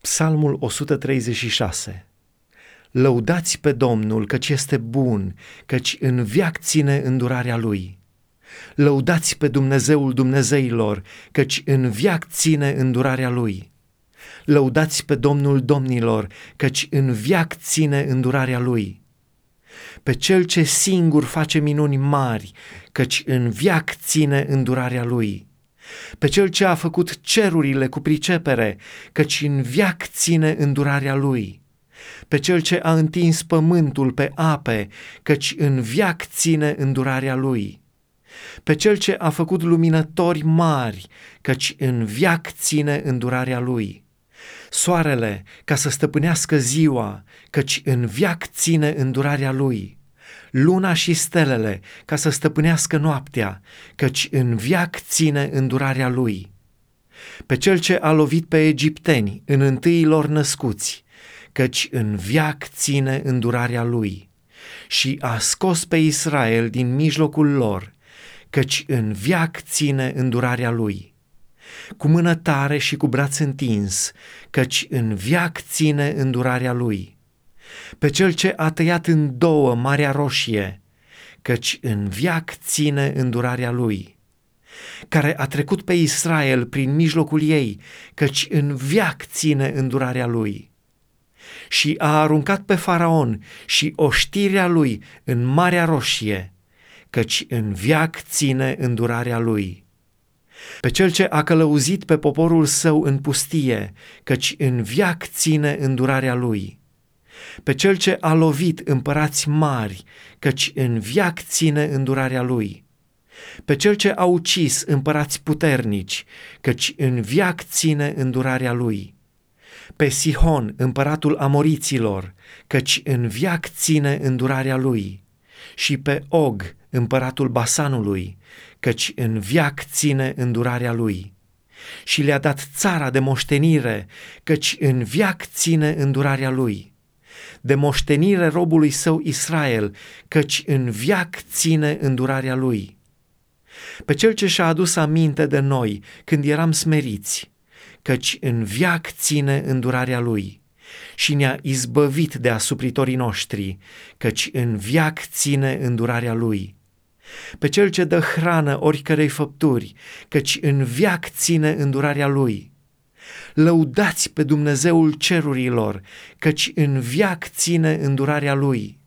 Psalmul 136 Lăudați pe Domnul, căci este bun, căci în viac ține îndurarea Lui. Lăudați pe Dumnezeul Dumnezeilor, căci în viac ține îndurarea Lui. Lăudați pe Domnul Domnilor, căci în viac ține îndurarea Lui. Pe Cel ce singur face minuni mari, căci în viac ține îndurarea Lui pe cel ce a făcut cerurile cu pricepere, căci în viac ține îndurarea lui, pe cel ce a întins pământul pe ape, căci în viac ține îndurarea lui, pe cel ce a făcut luminători mari, căci în viac ține îndurarea lui, soarele ca să stăpânească ziua, căci în viac ține îndurarea lui, luna și stelele ca să stăpânească noaptea, căci în viac ține îndurarea lui. Pe cel ce a lovit pe egipteni în întâiilor născuți, căci în viac ține îndurarea lui. Și a scos pe Israel din mijlocul lor, căci în viac ține îndurarea lui. Cu mână tare și cu braț întins, căci în viac ține îndurarea lui pe cel ce a tăiat în două Marea Roșie, căci în viac ține îndurarea lui, care a trecut pe Israel prin mijlocul ei, căci în viac ține îndurarea lui. Și a aruncat pe faraon și oștirea lui în Marea Roșie, căci în viac ține îndurarea lui. Pe cel ce a călăuzit pe poporul său în pustie, căci în viac ține îndurarea lui pe cel ce a lovit împărați mari, căci în viac ține îndurarea lui, pe cel ce a ucis împărați puternici, căci în viac ține îndurarea lui, pe Sihon, împăratul amoriților, căci în viac ține îndurarea lui, și pe Og, împăratul Basanului, căci în viac ține îndurarea lui. Și le-a dat țara de moștenire, căci în viac ține îndurarea lui de moștenire robului său Israel, căci în viac ține îndurarea lui. Pe cel ce și-a adus aminte de noi când eram smeriți, căci în viac ține îndurarea lui și ne-a izbăvit de asupritorii noștri, căci în viac ține îndurarea lui. Pe cel ce dă hrană oricărei făpturi, căci în viac ține îndurarea lui Lăudați pe Dumnezeul cerurilor, căci în viac ține îndurarea Lui.